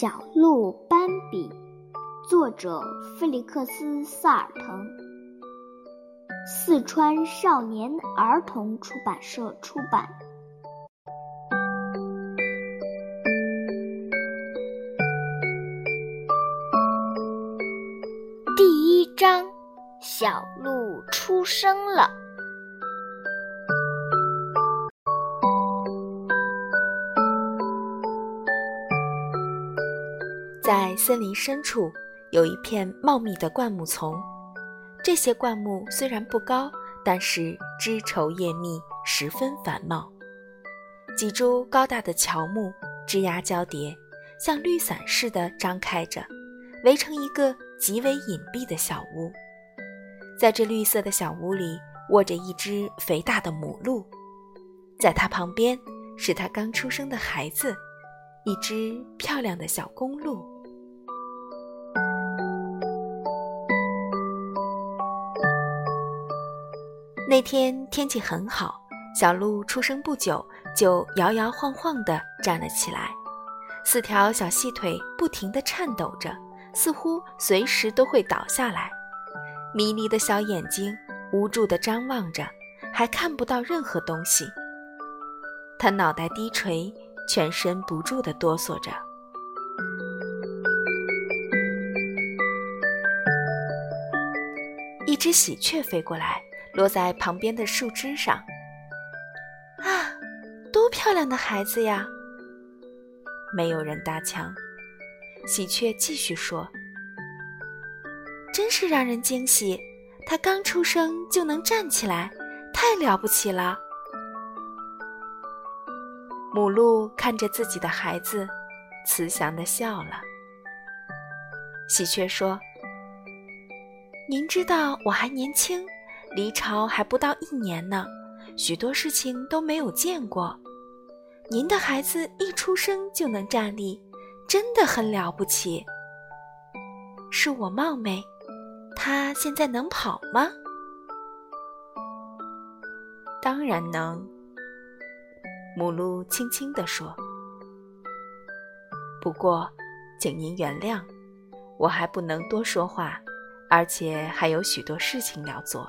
小鹿斑比，作者菲利克斯·萨尔滕，四川少年儿童出版社出版。第一章：小鹿出生了。在森林深处，有一片茂密的灌木丛。这些灌木虽然不高，但是枝稠叶密，十分繁茂。几株高大的乔木枝桠交叠，像绿伞似的张开着，围成一个极为隐蔽的小屋。在这绿色的小屋里，卧着一只肥大的母鹿，在它旁边是它刚出生的孩子，一只漂亮的小公鹿。那天天气很好，小鹿出生不久就摇摇晃晃地站了起来，四条小细腿不停地颤抖着，似乎随时都会倒下来。迷离的小眼睛无助地张望着，还看不到任何东西。他脑袋低垂，全身不住地哆嗦着。一只喜鹊飞过来。落在旁边的树枝上。啊，多漂亮的孩子呀！没有人搭腔。喜鹊继续说：“真是让人惊喜，他刚出生就能站起来，太了不起了。”母鹿看着自己的孩子，慈祥的笑了。喜鹊说：“您知道我还年轻。”离巢还不到一年呢，许多事情都没有见过。您的孩子一出生就能站立，真的很了不起。恕我冒昧，他现在能跑吗？当然能。母鹿轻轻地说。不过，请您原谅，我还不能多说话，而且还有许多事情要做。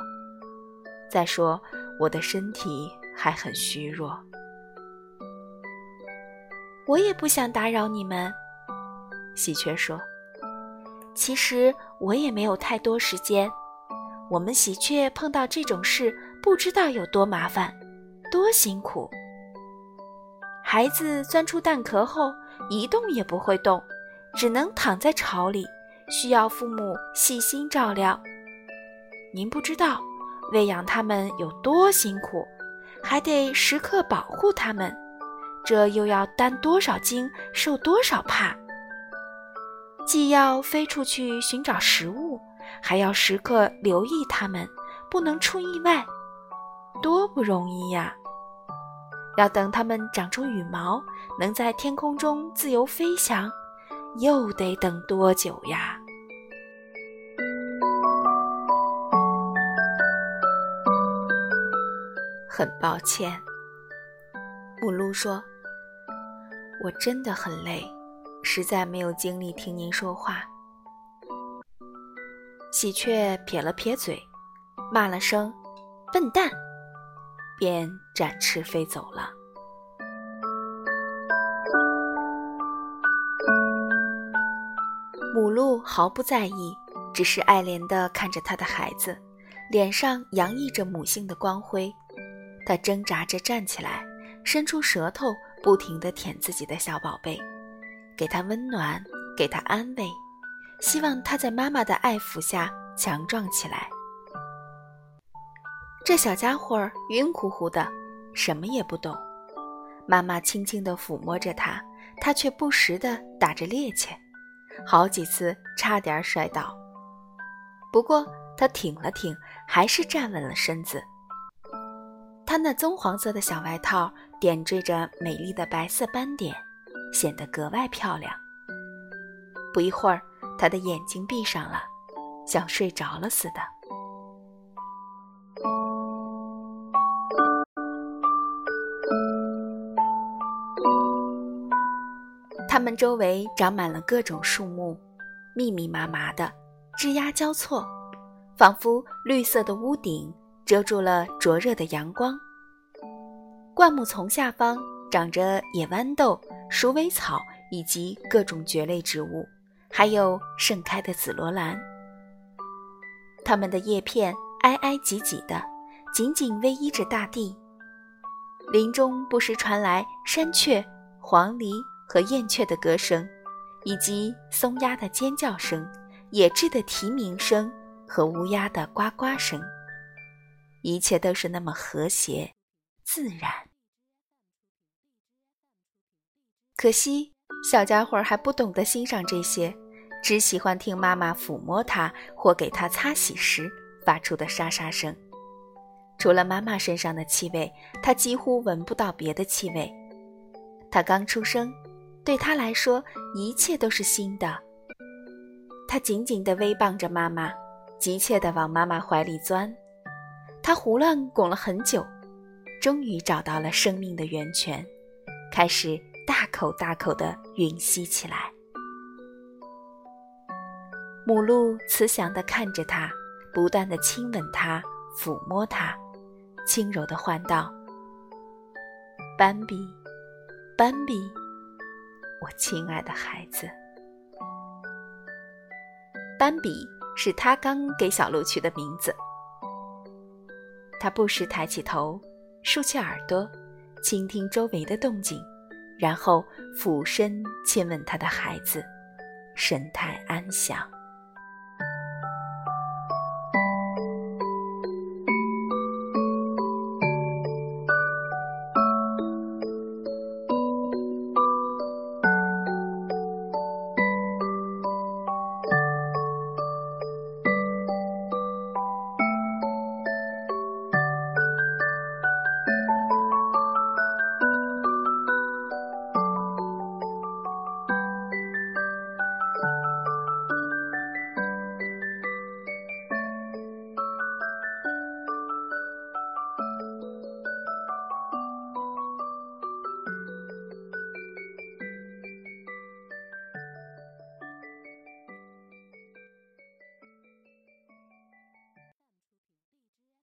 再说，我的身体还很虚弱。我也不想打扰你们，喜鹊说。其实我也没有太多时间。我们喜鹊碰到这种事，不知道有多麻烦，多辛苦。孩子钻出蛋壳后，一动也不会动，只能躺在巢里，需要父母细心照料。您不知道。喂养它们有多辛苦，还得时刻保护它们，这又要担多少惊，受多少怕？既要飞出去寻找食物，还要时刻留意它们，不能出意外，多不容易呀！要等它们长出羽毛，能在天空中自由飞翔，又得等多久呀？很抱歉，母鹿说：“我真的很累，实在没有精力听您说话。”喜鹊撇了撇嘴，骂了声“笨蛋”，便展翅飞走了。母鹿毫不在意，只是爱怜地看着它的孩子，脸上洋溢着母性的光辉。他挣扎着站起来，伸出舌头，不停地舔自己的小宝贝，给他温暖，给他安慰，希望他在妈妈的爱抚下强壮起来。这小家伙晕乎乎的，什么也不懂。妈妈轻轻地抚摸着他，他却不时地打着趔趄，好几次差点摔倒。不过他挺了挺，还是站稳了身子。他那棕黄色的小外套点缀着美丽的白色斑点，显得格外漂亮。不一会儿，他的眼睛闭上了，像睡着了似的。他们周围长满了各种树木，密密麻麻的，枝桠交错，仿佛绿色的屋顶遮住了灼热的阳光。灌木丛下方长着野豌豆、鼠尾草以及各种蕨类植物，还有盛开的紫罗兰。它们的叶片挨挨挤挤的，紧紧偎依着大地。林中不时传来山雀、黄鹂和燕雀的歌声，以及松鸦的尖叫声、野雉的啼鸣声和乌鸦的呱呱声。一切都是那么和谐、自然。可惜，小家伙还不懂得欣赏这些，只喜欢听妈妈抚摸它或给它擦洗时发出的沙沙声。除了妈妈身上的气味，他几乎闻不到别的气味。他刚出生，对他来说一切都是新的。他紧紧地偎傍着妈妈，急切地往妈妈怀里钻。他胡乱拱了很久，终于找到了生命的源泉，开始大口大口地吮吸起来。母鹿慈祥地看着他，不断地亲吻他，抚摸他。轻柔的唤道：“斑比，斑比，我亲爱的孩子。”斑比是他刚给小鹿取的名字。他不时抬起头，竖起耳朵，倾听周围的动静，然后俯身亲吻他的孩子，神态安详。